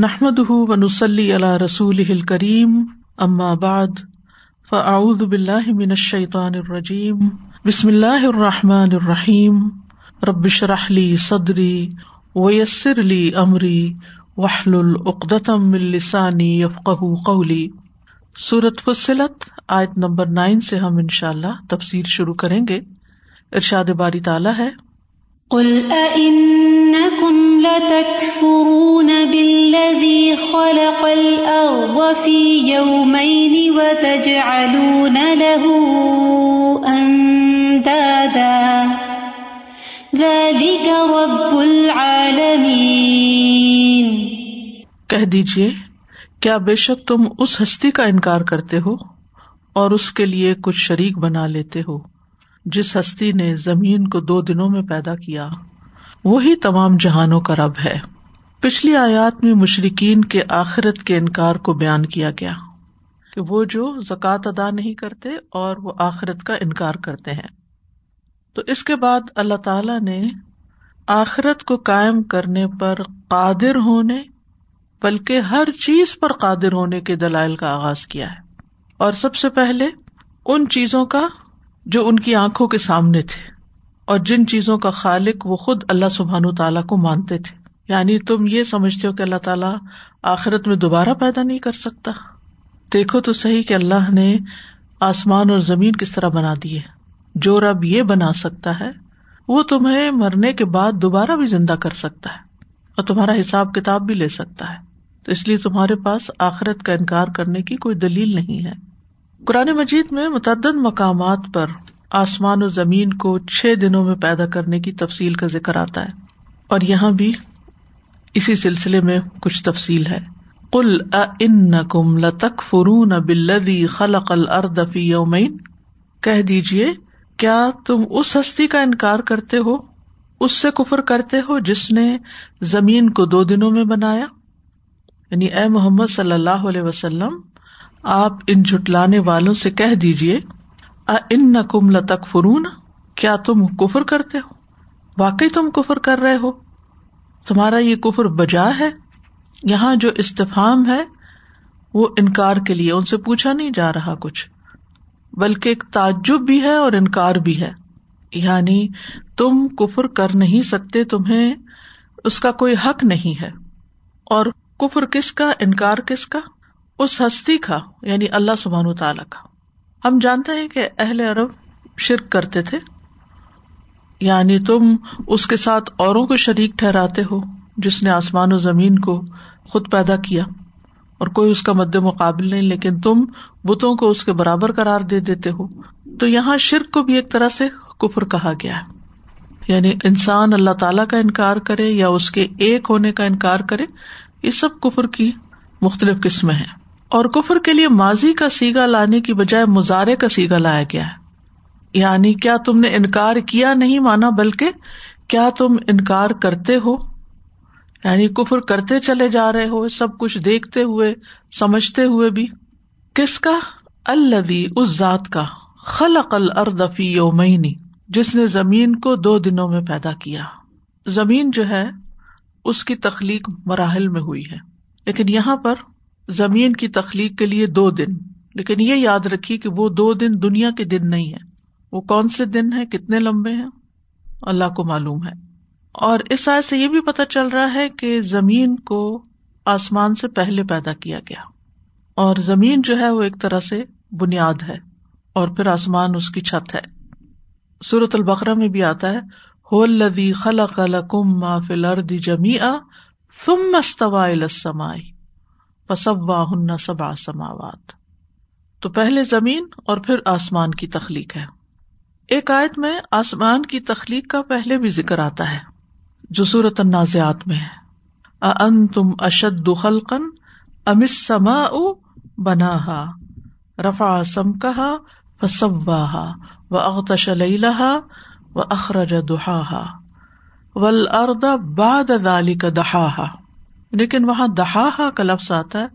نحمد و نسلی اللہ رسول کریم بعد فاعوذ باللہ من الشیطان الرجیم بسم اللہ الرحمٰن الرحیم ربش رحلی صدری ویسر علی عمری وحل العقدم السانی یفق قولی سورت فصلت، آیت نمبر نائن سے ہم ان شاء اللہ تفصیل شروع کریں گے۔ ارشاد باری تعالیٰ ہے قل أئنكم لتكفرون بالذي خلق الأرض في يومين وتجعلون له أندادا. ذلك رب العالمين. کہہ دیجیے کیا بے شک تم اس ہستی کا انکار کرتے ہو اور اس کے لیے کچھ شریک بنا لیتے ہو؟ جس ہستی نے زمین کو دو دنوں میں پیدا کیا، وہی تمام جہانوں کا رب ہے۔ پچھلی آیات میں مشرقین کے آخرت کے انکار کو بیان کیا گیا کہ وہ جو زکوٰۃ ادا نہیں کرتے اور وہ آخرت کا انکار کرتے ہیں۔ تو اس کے بعد اللہ تعالی نے آخرت کو قائم کرنے پر قادر ہونے، بلکہ ہر چیز پر قادر ہونے کے دلائل کا آغاز کیا ہے۔ اور سب سے پہلے ان چیزوں کا جو ان کی آنکھوں کے سامنے تھے اور جن چیزوں کا خالق وہ خود اللہ سبحان تعالیٰ کو مانتے تھے۔ یعنی تم یہ سمجھتے ہو کہ اللہ تعالیٰ آخرت میں دوبارہ پیدا نہیں کر سکتا۔ دیکھو تو صحیح کہ اللہ نے آسمان اور زمین کس طرح بنا دیے۔ جو رب یہ بنا سکتا ہے، وہ تمہیں مرنے کے بعد دوبارہ بھی زندہ کر سکتا ہے اور تمہارا حساب کتاب بھی لے سکتا ہے۔ تو اس لیے تمہارے پاس آخرت کا انکار کرنے کی کوئی دلیل نہیں ہے۔ قرآن مجید میں متعدد مقامات پر آسمان و زمین کو چھ دنوں میں پیدا کرنے کی تفصیل کا ذکر آتا ہے اور یہاں بھی اسی سلسلے میں کچھ تفصیل ہے۔ کل ان کم لتک فرون بلدی خلق الردفی یومین۔ کہہ دیجیے کیا تم اس ہستی کا انکار کرتے ہو؟ اس سے کفر کرتے ہو جس نے زمین کو دو دنوں میں بنایا؟ یعنی اے محمد صلی اللہ علیہ وسلم آپ ان جٹلانے والوں سے کہہ دیجیے ان نقم لتک فرون کیا تم کفر کرتے ہو؟ واقعی تم کفر کر رہے ہو؟ تمہارا یہ کفر بجا ہے؟ یہاں جو استفام ہے، وہ انکار کے لیے ان سے پوچھا نہیں جا رہا کچھ، بلکہ ایک تعجب بھی ہے اور انکار بھی ہے۔ یعنی تم کفر کر نہیں سکتے، تمہیں اس کا کوئی حق نہیں ہے۔ اور کفر کس کا؟ انکار کس کا؟ اس ہستی کا یعنی اللہ سبحان تعالیٰ کا۔ ہم جانتے ہیں کہ اہل عرب شرک کرتے تھے۔ یعنی تم اس کے ساتھ اوروں کو شریک ٹھہراتے ہو جس نے آسمان و زمین کو خود پیدا کیا۔ اور کوئی اس کا مد مقابل نہیں، لیکن تم بتوں کو اس کے برابر قرار دے دیتے ہو۔ تو یہاں شرک کو بھی ایک طرح سے کفر کہا گیا ہے۔ یعنی انسان اللہ تعالیٰ کا انکار کرے یا اس کے ایک ہونے کا انکار کرے، یہ سب کفر کی مختلف قسمیں ہیں۔ اور کفر کے لیے ماضی کا سیگا لانے کی بجائے مظاہرے کا سیگا لایا گیا ہے۔ یعنی کیا تم نے انکار کیا نہیں مانا بلکہ کیا تم انکار کرتے ہو؟ یعنی کفر کرتے چلے جا رہے ہو سب کچھ دیکھتے ہوئے، سمجھتے ہوئے بھی۔ کس کا؟ الوی اس ذات کا۔ خلق الردفی یومینی جس نے زمین کو دو دنوں میں پیدا کیا۔ زمین جو ہے، اس کی تخلیق مراحل میں ہوئی ہے۔ لیکن یہاں پر زمین کی تخلیق کے لیے دو دن۔ لیکن یہ یاد رکھی کہ وہ دو دن دنیا کے دن نہیں ہے وہ کون سے دن ہے کتنے لمبے ہیں؟ اللہ کو معلوم ہے۔ اور اس آئے سے یہ بھی پتا چل رہا ہے کہ زمین کو آسمان سے پہلے پیدا کیا گیا۔ اور زمین جو ہے وہ ایک طرح سے بنیاد ہے اور پھر آسمان اس کی چھت ہے۔ سورت البقرا میں بھی آتا ہے ہو لدی خلق الکم ما فل اردی جمی تم مستوا السمائی ہن سبا سماوات۔ تو پہلے زمین اور پھر آسمان کی تخلیق ہے۔ ایک آیت میں آسمان کی تخلیق کا پہلے بھی ذکر آتا ہے، جو صورت النازعات میں ہے۔ ان تم اشد خلقن امس سما بنا رفا سم کہا فسواہا و اغتش لیلہا و اخرج دہا ول اردا باد دہا لیکن وہاں دہا کا لفظ آتا ہے،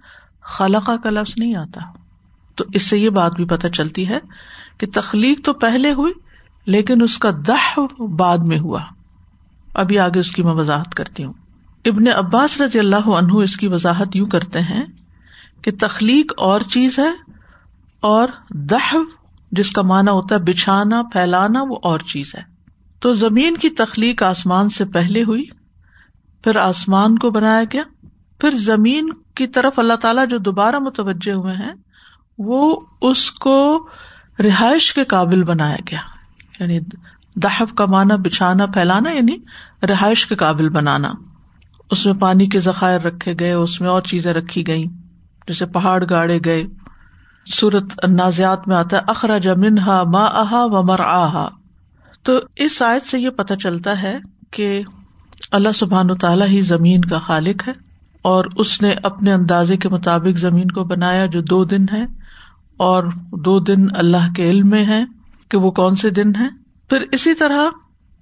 خلقہ کا لفظ نہیں آتا۔ تو اس سے یہ بات بھی پتہ چلتی ہے کہ تخلیق تو پہلے ہوئی، لیکن اس کا دہ بعد میں ہوا۔ ابھی آگے اس کی میں وضاحت کرتی ہوں۔ ابن عباس رضی اللہ عنہ اس کی وضاحت یوں کرتے ہیں کہ تخلیق اور چیز ہے اور دہ جس کا مانا ہوتا ہے بچھانا، پھیلانا، وہ اور چیز ہے۔ تو زمین کی تخلیق آسمان سے پہلے ہوئی پھر آسمان کو بنایا گیا۔ پھر زمین کی طرف اللہ تعالیٰ جو دوبارہ متوجہ ہوئے ہیں، وہ اس کو رہائش کے قابل بنایا گیا۔ یعنی دہف کا مانا بچھانا، پھیلانا یعنی رہائش کے قابل بنانا۔ اس میں پانی کے ذخائر رکھے گئے، اس میں اور چیزیں رکھی گئی جیسے پہاڑ گاڑے گئے۔ سورت نازیات میں آتا ہے اخراج منہا ما آہا و مر آہا تو اس آیت سے یہ پتہ چلتا ہے کہ اللہ سبحان و تعالیٰ ہی زمین کا خالق ہے اور اس نے اپنے اندازے کے مطابق زمین کو بنایا جو دو دن ہے اور دو دن اللہ کے علم میں ہے کہ وہ کون سے دن ہے پھر اسی طرح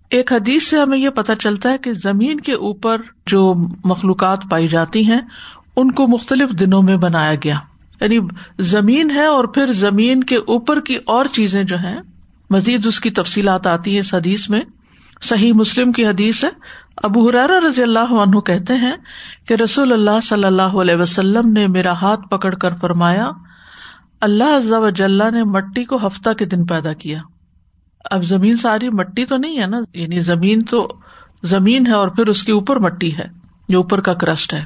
ایک حدیث سے ہمیں یہ پتا چلتا ہے کہ زمین کے اوپر جو مخلوقات پائی جاتی ہیں، ان کو مختلف دنوں میں بنایا گیا۔ یعنی زمین ہے اور پھر زمین کے اوپر کی اور چیزیں جو ہیں، مزید اس کی تفصیلات آتی ہیں اس حدیث میں۔ صحیح مسلم کی حدیث ہے ابو حرارا رضی اللہ عنہ کہتے ہیں کہ رسول اللہ صلی اللہ علیہ وسلم نے میرا ہاتھ پکڑ کر فرمایا، اللہ وجاللہ نے مٹی کو ہفتہ کے دن پیدا کیا۔ اب زمین ساری مٹی تو نہیں ہے نا یعنی زمین تو زمین ہے اور پھر اس کے اوپر مٹی ہے، جو اوپر کا کرسٹ ہے۔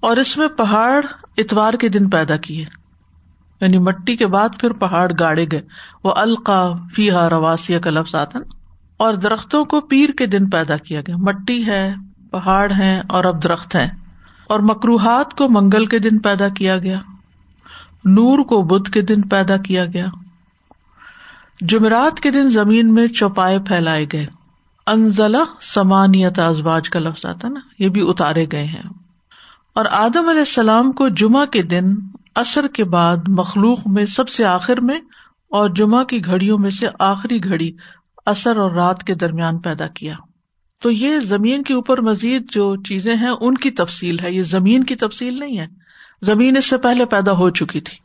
اور اس میں پہاڑ اتوار کے دن پیدا کیے۔ یعنی مٹی کے بعد پھر پہاڑ گاڑے گئے۔ وہ القا فی ہا رواسیا کا لفظ آتا اور درختوں کو پیر کے دن پیدا کیا گیا۔ مٹی ہے، پہاڑ ہے اور اب درخت ہے اور مکروہات کو منگل کے دن پیدا کیا گیا۔ نور کو بدھ کے دن پیدا کیا گیا۔ جمعرات کے دن زمین میں چوپائے پھیلائے گئے۔ انزلہ سمانیت ازواج کا لفظ آتا نا، یہ بھی اتارے گئے ہیں۔ اور آدم علیہ السلام کو جمعہ کے دن اثر کے بعد مخلوق میں سب سے آخر میں اور جمعہ کی گھڑیوں میں سے آخری گھڑی اثر اور رات کے درمیان پیدا کیا۔ تو یہ زمین کے اوپر مزید جو چیزیں ہیں، ان کی تفصیل ہے۔ یہ زمین کی تفصیل نہیں ہے۔ زمین اس سے پہلے پیدا ہو چکی تھی۔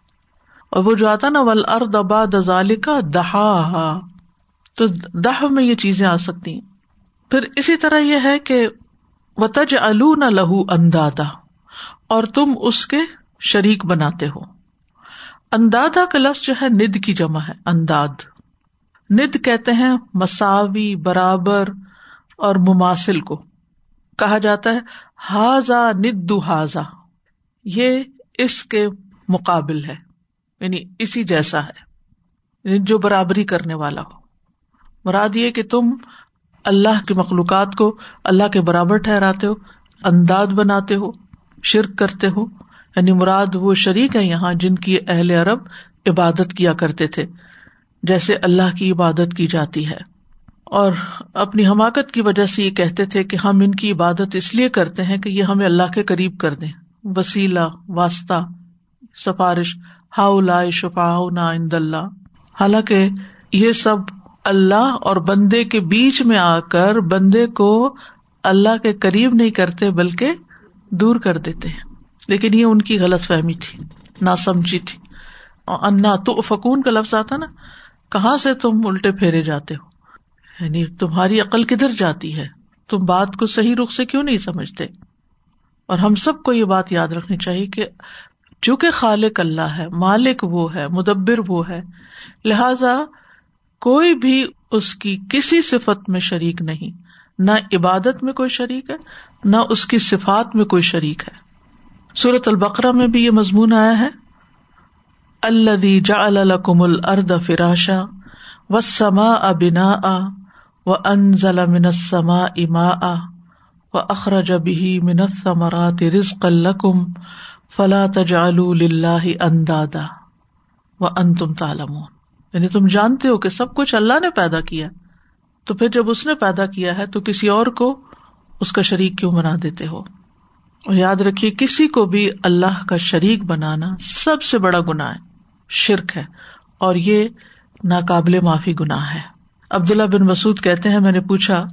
اور وہ جو آتا نا ول ارد ابا دزال کا دہا تو دہ میں یہ چیزیں آ سکتی ہیں۔ پھر اسی طرح یہ ہے کہ و تج الو نہ لہو اندادا اور تم اس کے شریک بناتے ہو۔ اندادا کا لفظ جو ہے، ند کی جمع ہے، انداد۔ ند کہتے ہیں مساوی، برابر اور مماثل کو۔ کہا جاتا ہے ہاضا ندو ہاضا یہ اس کے مقابل ہے یعنی اسی جیسا ہے یعنی جو برابری کرنے والا ہو۔ مراد یہ کہ تم اللہ کی مخلوقات کو اللہ کے برابر ٹھہراتے ہو انداز بناتے ہو، شرک کرتے ہو۔ یعنی مراد وہ شریک ہے یہاں جن کی اہل عرب عبادت کیا کرتے تھے۔ جیسے اللہ کی عبادت کی جاتی ہے۔ اور اپنی حماقت کی وجہ سے یہ کہتے تھے کہ ہم ان کی عبادت اس لیے کرتے ہیں کہ یہ ہمیں اللہ کے قریب کر دیں۔ وسیلہ، واسطہ، سفارش ہاؤ لا شفا نا اند اللہ۔ حالانکہ یہ سب اللہ اور بندے کے بیچ میں آ کر بندے کو اللہ کے قریب نہیں کرتے بلکہ دور کر دیتے ہیں۔ لیکن یہ ان کی غلط فہمی تھی نہ سمجھی تھی۔ اور انا تو فکون کا لفظ آتا نا۔ کہاں سے تم الٹے پھیرے جاتے ہو؟ یعنی تمہاری عقل کدھر جاتی ہے؟ تم بات کو صحیح رخ سے کیوں نہیں سمجھتے؟ اور ہم سب کو یہ بات یاد رکھنی چاہیے کہ چونکہ خالق اللہ ہے، مالک وہ ہے، مدبر وہ ہے، لہذا کوئی بھی اس کی کسی صفت میں شریک نہیں۔ نہ عبادت میں کوئی شریک ہے، نہ اس کی صفات میں کوئی شریک ہے۔ سورت البقرا میں بھی یہ مضمون آیا ہے۔ اللہ جا الکم الرد فراشا و سما ابنا و انزل منسما اما و اخرج بھی منت ثمرات رزق الکم فلا تجعل اللہ اندادا و ان تم یعنی تم جانتے ہو کہ سب کچھ اللہ نے پیدا کیا تو پھر جب اس نے پیدا کیا ہے تو کسی اور کو اس کا شریک کیوں بنا دیتے ہو؟ اور یاد رکھیے، کسی کو بھی اللہ کا شریک بنانا سب سے بڑا گنا ہے۔ شرک ہے اور یہ ناقابل معافی گناہ ہے۔ عبداللہ بن مسعود کہتے ہیں، میں نے پوچھا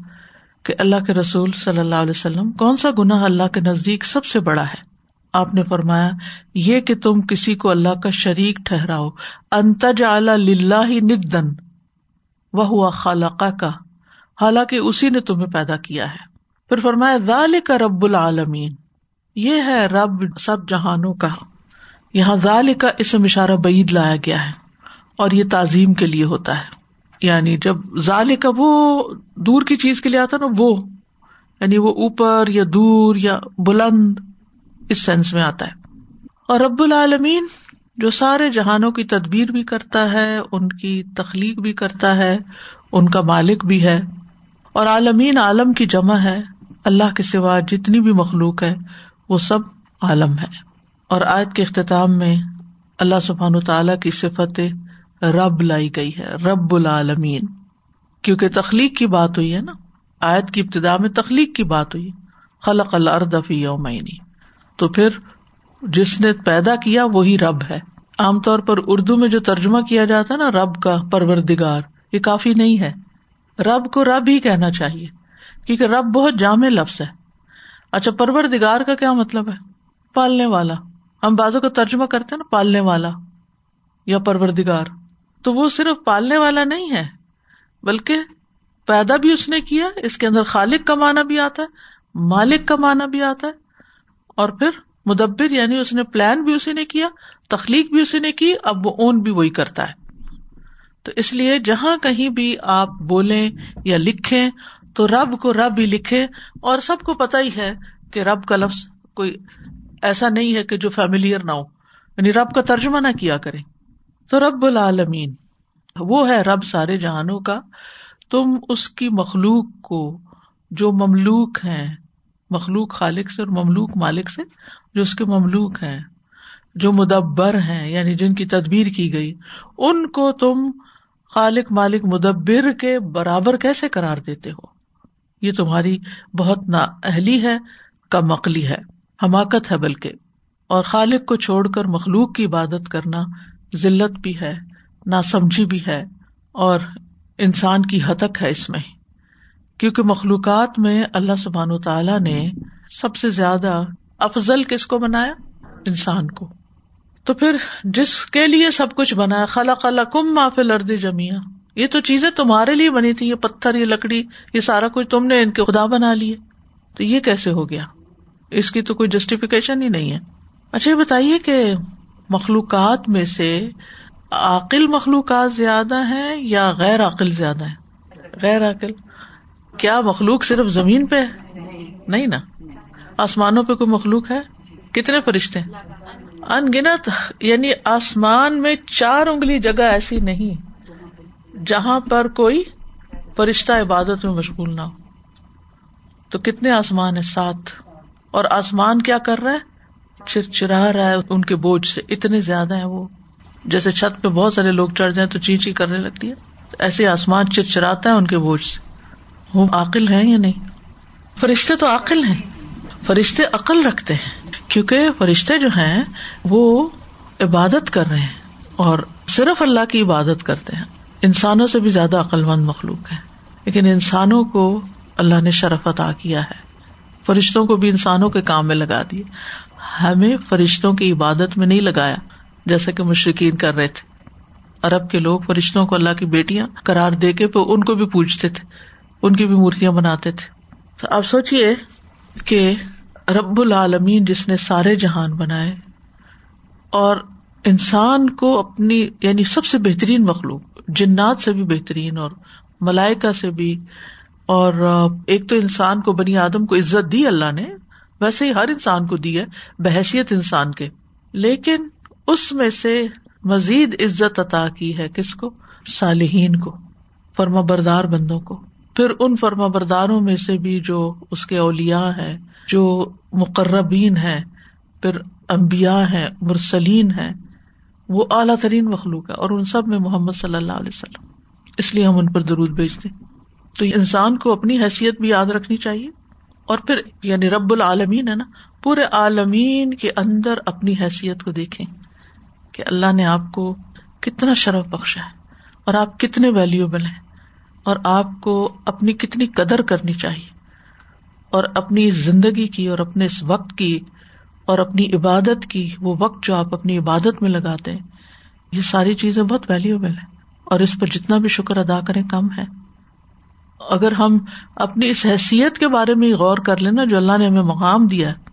کہ اللہ کے رسول صلی اللہ علیہ وسلم کون سا گناہ اللہ کے نزدیک سب سے بڑا ہے؟ آپ نے فرمایا، یہ کہ تم کسی کو اللہ کا شریک ٹھہراؤ انتج اللہ ہی وہ ہوا خالقہ کا حالانکہ اسی نے تمہیں پیدا کیا ہے۔ پھر فرمایا ذال کا رب العالمین، یہ ہے رب سب جہانوں کا۔ یہاں ذال کا اسم اشارہ بعید لایا گیا ہے اور یہ تعظیم کے لیے ہوتا ہے۔ یعنی جب ظال کا وہ دور کی چیز کے لیے آتا نا، وہ یعنی وہ اوپر یا دور یا بلند اس سینس میں آتا ہے۔ اور رب العالمین جو سارے جہانوں کی تدبیر بھی کرتا ہے، ان کی تخلیق بھی کرتا ہے، ان کا مالک بھی ہے۔ اور عالمین عالم کی جمع ہے۔ اللہ کے سوا جتنی بھی مخلوق ہے، وہ سب عالم ہے۔ اور آیت کے اختتام میں اللہ سبحان تعالی کی صفت رب لائی گئی ہے، رب العالمین۔ کیونکہ تخلیق کی بات ہوئی ہے نا، آیت کی ابتدا میں تخلیق کی بات ہوئی۔ خلق الردفی یومینی تو پھر جس نے پیدا کیا وہی رب ہے۔ عام طور پر اردو میں جو ترجمہ کیا جاتا ہے نا، رب کا پرور یہ کافی نہیں ہے۔ رب کو رب ہی کہنا چاہیے، کیونکہ رب بہت جامع لفظ ہے۔ اچھا پرور دگار کا کیا مطلب ہے؟ پالنے والا۔ ہم بازو کا ترجمہ کرتے نا پالنے والا یا پروردگار، تو وہ صرف پالنے والا نہیں ہے، بلکہ پیدا بھی اس نے کیا، اس کے اندر خالق کا مانا بھی آتا ہے، مالک کا مانا بھی آتا ہے، اور پھر مدبر یعنی اس نے پلان بھی اسی نے کیا، تخلیق بھی اسی نے کی، اب وہ اون بھی وہی کرتا ہے۔ تو اس لیے جہاں کہیں بھی آپ بولیں یا لکھیں، تو رب کو رب ہی لکھے، اور سب کو پتا ہی ہے کہ رب کا لفظ کوئی ایسا نہیں ہے کہ جو فیملیئر نہ ہو۔ یعنی رب کا ترجمہ نہ کیا کرے۔ تو رب العالمین، وہ ہے رب سارے جہانوں کا۔ تم اس کی مخلوق کو، جو مملوک ہے مخلوق خالق سے اور مملوک مالک سے، جو اس کے مملوک ہیں، جو مدبر ہیں یعنی جن کی تدبیر کی گئی، ان کو تم خالق، مالک، مدبر کے برابر کیسے کرار دیتے ہو؟ یہ تمہاری بہت نا اہلی ہے، کم عقلی ہے۔ حماقت ہے بلکہ، اور خالق کو چھوڑ کر مخلوق کی عبادت کرنا ذلت بھی ہے نا سمجھی بھی ہے، اور انسان کی ہتک ہے اس میں۔ کیونکہ مخلوقات میں اللہ سبحان و تعالی نے سب سے زیادہ افضل کس کو بنایا؟ انسان کو۔ تو پھر جس کے لیے سب کچھ بنایا خلا خلا کم معافی لردی جمیا یہ تو چیزیں تمہارے لیے بنی تھی یہ پتھر، یہ لکڑی، یہ سارا کچھ تم نے ان کے خدا بنا لیے۔ تو یہ کیسے ہو گیا؟ اس کی تو کوئی جسٹیفیکیشن ہی نہیں ہے۔ اچھا یہ بتائیے کہ مخلوقات میں سے عقل مخلوقات زیادہ ہیں یا غیر عقل زیادہ ہے غیر عقل کیا مخلوق صرف زمین پہ نہیں نا۔ آسمانوں پہ کوئی مخلوق ہے؟ کتنے فرشتے ان گنت یعنی آسمان میں چار انگلی جگہ ایسی نہیں جہاں پر کوئی فرشتہ عبادت میں مشغول نہ ہو۔ تو کتنے آسمان ہے سات۔ اور آسمان کیا کر رہا ہے؟ چرچرا رہا ہے، ان کے بوجھ سے۔ اتنے زیادہ ہیں وہ۔ جیسے چھت پہ بہت سارے لوگ چڑھ جائیں تو چینچی کرنے لگتی ہے۔ ایسے آسمان چرچراتا ہے ان کے بوجھ سے۔ وہ عقل ہے یا نہیں؟ فرشتے تو عقل ہیں۔ فرشتے عقل رکھتے ہیں۔ کیونکہ فرشتے جو ہیں، وہ عبادت کر رہے ہیں۔ اور صرف اللہ کی عبادت کرتے ہیں۔ انسانوں سے بھی زیادہ عقل مند مخلوق ہے لیکن انسانوں کو اللہ نے شرف عطا کیا ہے۔ فرشتوں کو بھی انسانوں کے کام میں لگا دیے۔ ہمیں فرشتوں کی عبادت میں نہیں لگایا، جیسا کہ مشرقین کر رہے تھے۔ ارب کے لوگ فرشتوں کو اللہ کی بیٹیاں کرار دے کے ان کو بھی پوچھتے تھے، ان کی بھی مورتیاں بناتے تھے۔ تو آپ سوچیے کہ رب العالمین جس نے سارے جہان بنائے اور انسان کو اپنی یعنی سب سے بہترین مخلوق، جنات سے بھی بہترین اور ملائکا سے بھی اور ایک تو انسان کو بنی آدم کو عزت دی اللہ نے، ویسے ہی ہر انسان کو دی ہے، بحثیت انسان کے۔ لیکن اس میں سے مزید عزت عطا کی ہے کس کو؟ صالحین کو، فرما بردار بندوں کو۔ پھر ان فرما برداروں میں سے بھی جو اس کے اولیا ہے جو مقربین ہے پھر امبیا ہے مرسلین ہے وہ اعلیٰ ترین مخلوق ہے اور ان سب میں محمد صلی اللہ علیہ وسلم۔ اس لیے ہم ان پر درود بھیجتے تو انسان کو اپنی حیثیت بھی یاد رکھنی چاہیے۔ اور پھر یعنی رب العالمین ہے نا، پورے عالمین کے اندر اپنی حیثیت کو دیکھیں کہ اللہ نے آپ کو کتنا شرف بخشا ہے اور آپ کتنے ویلیوبل ہیں اور آپ کو اپنی کتنی قدر کرنی چاہیے اور اپنی زندگی کی اور اپنے اس وقت کی اور اپنی عبادت کی، وہ وقت جو آپ اپنی عبادت میں لگاتے ہیں، یہ ساری چیزیں بہت ویلیوبل ہیں۔ اور اس پر جتنا بھی شکر ادا کریں، کم ہے۔ اگر ہم اپنی اس حیثیت کے بارے میں غور کر لینا جو اللہ نے ہمیں مقام دیا ہے،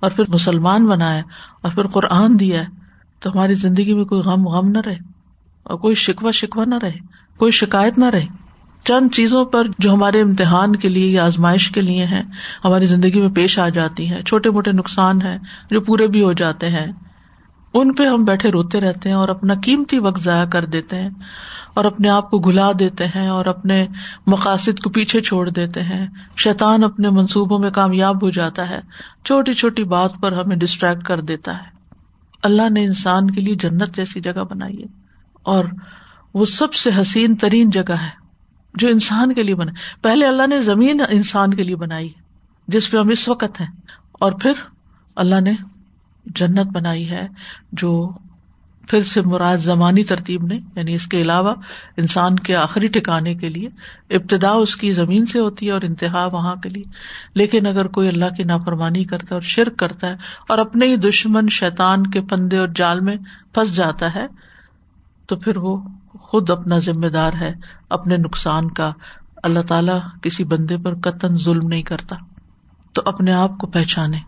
اور پھر مسلمان بنایا اور پھر قرآن دیا ہے، تو ہماری زندگی میں کوئی غم غم نہ رہے، اور کوئی شکوا شکوا نہ رہے، کوئی شکایت نہ رہے۔ چند چیزوں پر جو ہمارے امتحان کے لیے یا آزمائش کے لیے ہیں، ہماری زندگی میں پیش آ جاتی ہیں۔ چھوٹے موٹے نقصان ہیں جو پورے بھی ہو جاتے ہیں۔ ان پہ ہم بیٹھے روتے رہتے ہیں اور اپنا قیمتی وقت ضائع کر دیتے ہیں۔ اور اپنے آپ کو گلا دیتے ہیں اور اپنے مقاصد کو پیچھے چھوڑ دیتے ہیں۔ شیطان اپنے منصوبوں میں کامیاب ہو جاتا ہے۔ چھوٹی چھوٹی بات پر ہمیں ڈسٹریکٹ کر دیتا ہے۔ اللہ نے انسان کے لیے جنت جیسی جگہ بنائی ہے۔ اور وہ سب سے حسین ترین جگہ ہے جو انسان کے لیے بنا پہلے اللہ نے زمین انسان کے لیے بنائی جس پہ ہم اس وقت ہیں۔ اور پھر اللہ نے جنت بنائی ہے جو پھر سے مراد زمانی ترتیب نے یعنی اس کے علاوہ انسان کے آخری ٹھکانے کے لیے ابتدا اس کی زمین سے ہوتی ہے اور انتہا وہاں کے لیے۔ لیکن اگر کوئی اللہ کی نافرمانی کرتا ہے اور شرک کرتا ہے اور اپنے ہی دشمن شیطان کے پندے اور جال میں پھنس جاتا ہے، تو پھر وہ خود اپنا ذمہ دار ہے، اپنے نقصان کا۔ اللہ تعالی کسی بندے پر قطن ظلم نہیں کرتا۔ تو اپنے آپ کو پہچانے۔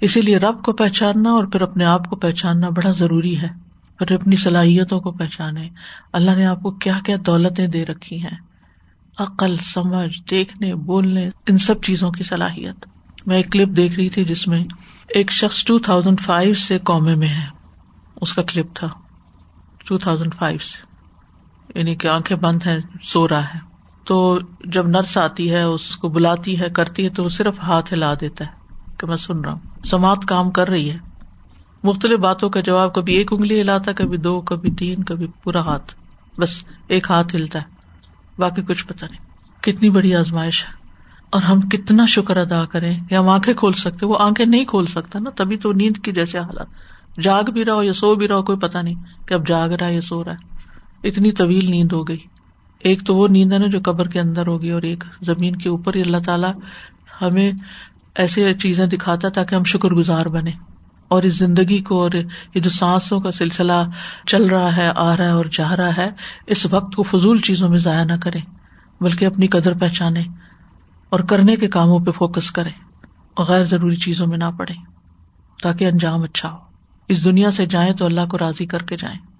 اسی لیے رب کو پہچاننا اور پھر اپنے آپ کو پہچاننا بڑا ضروری ہے۔ پھر اپنی صلاحیتوں کو پہچانے۔ اللہ نے آپ کو کیا کیا دولتیں دے رکھی ہیں۔ عقل، سمجھ، دیکھنے، بولنے، ان سب چیزوں کی صلاحیت۔ میں ایک کلپ دیکھ رہی تھی جس میں ایک شخص ٹو تھاؤزینڈ فائیو سے قومے میں ہے۔ اس کا کلپ تھا۔ ٹو تھاؤزینڈ فائیو سے۔ یعنی کہ آنکھیں بند ہیں، سو رہا ہے۔ تو جب نرس آتی ہے، اس کو بلاتی ہے، کرتی ہے، تو وہ صرف ہاتھ ہلا دیتا ہے کہ میں سن رہا ہوں۔ سماعت کام کر رہی ہے۔ مختلف باتوں کا جواب کبھی ایک انگلی ہلاتا کبھی دو، کبھی تین، کبھی پورا ہاتھ۔ بس ایک ہاتھ ہلتا ہے، باقی کچھ پتا نہیں۔ کتنی بڑی آزمائش ہے۔ اور ہم کتنا شکر ادا کریں۔ یا ہم آنکھیں کھول سکتے وہ آنکھیں نہیں کھول سکتا نا، تبھی تو نیند کی جیسے حالات۔ جاگ بھی رہا ہو یا سو بھی رہا ہو، کوئی پتا نہیں کہ اب جاگ رہا ہے یا سو رہا ہے۔ اتنی طویل نیند ہو گئی۔ ایک تو وہ نیند ہے نا جو قبر کے اندر ہوگی اور ایک زمین کے اوپر۔ ہی اللہ تعالیٰ ہمیں ایسے چیزیں دکھاتا تاکہ ہم شکر گزار بنے اور اس زندگی کو اور یہ جو سانسوں کا سلسلہ چل رہا ہے، آ رہا ہے اور جا رہا ہے، اس وقت کو فضول چیزوں میں ضائع نہ کریں، بلکہ اپنی قدر پہچانے اور کرنے کے کاموں پہ فوکس کریں اور غیر ضروری چیزوں میں نہ پڑے تاکہ انجام اچھا ہو۔ اس دنیا سے جائیں تو اللہ کو راضی کر کے جائیں۔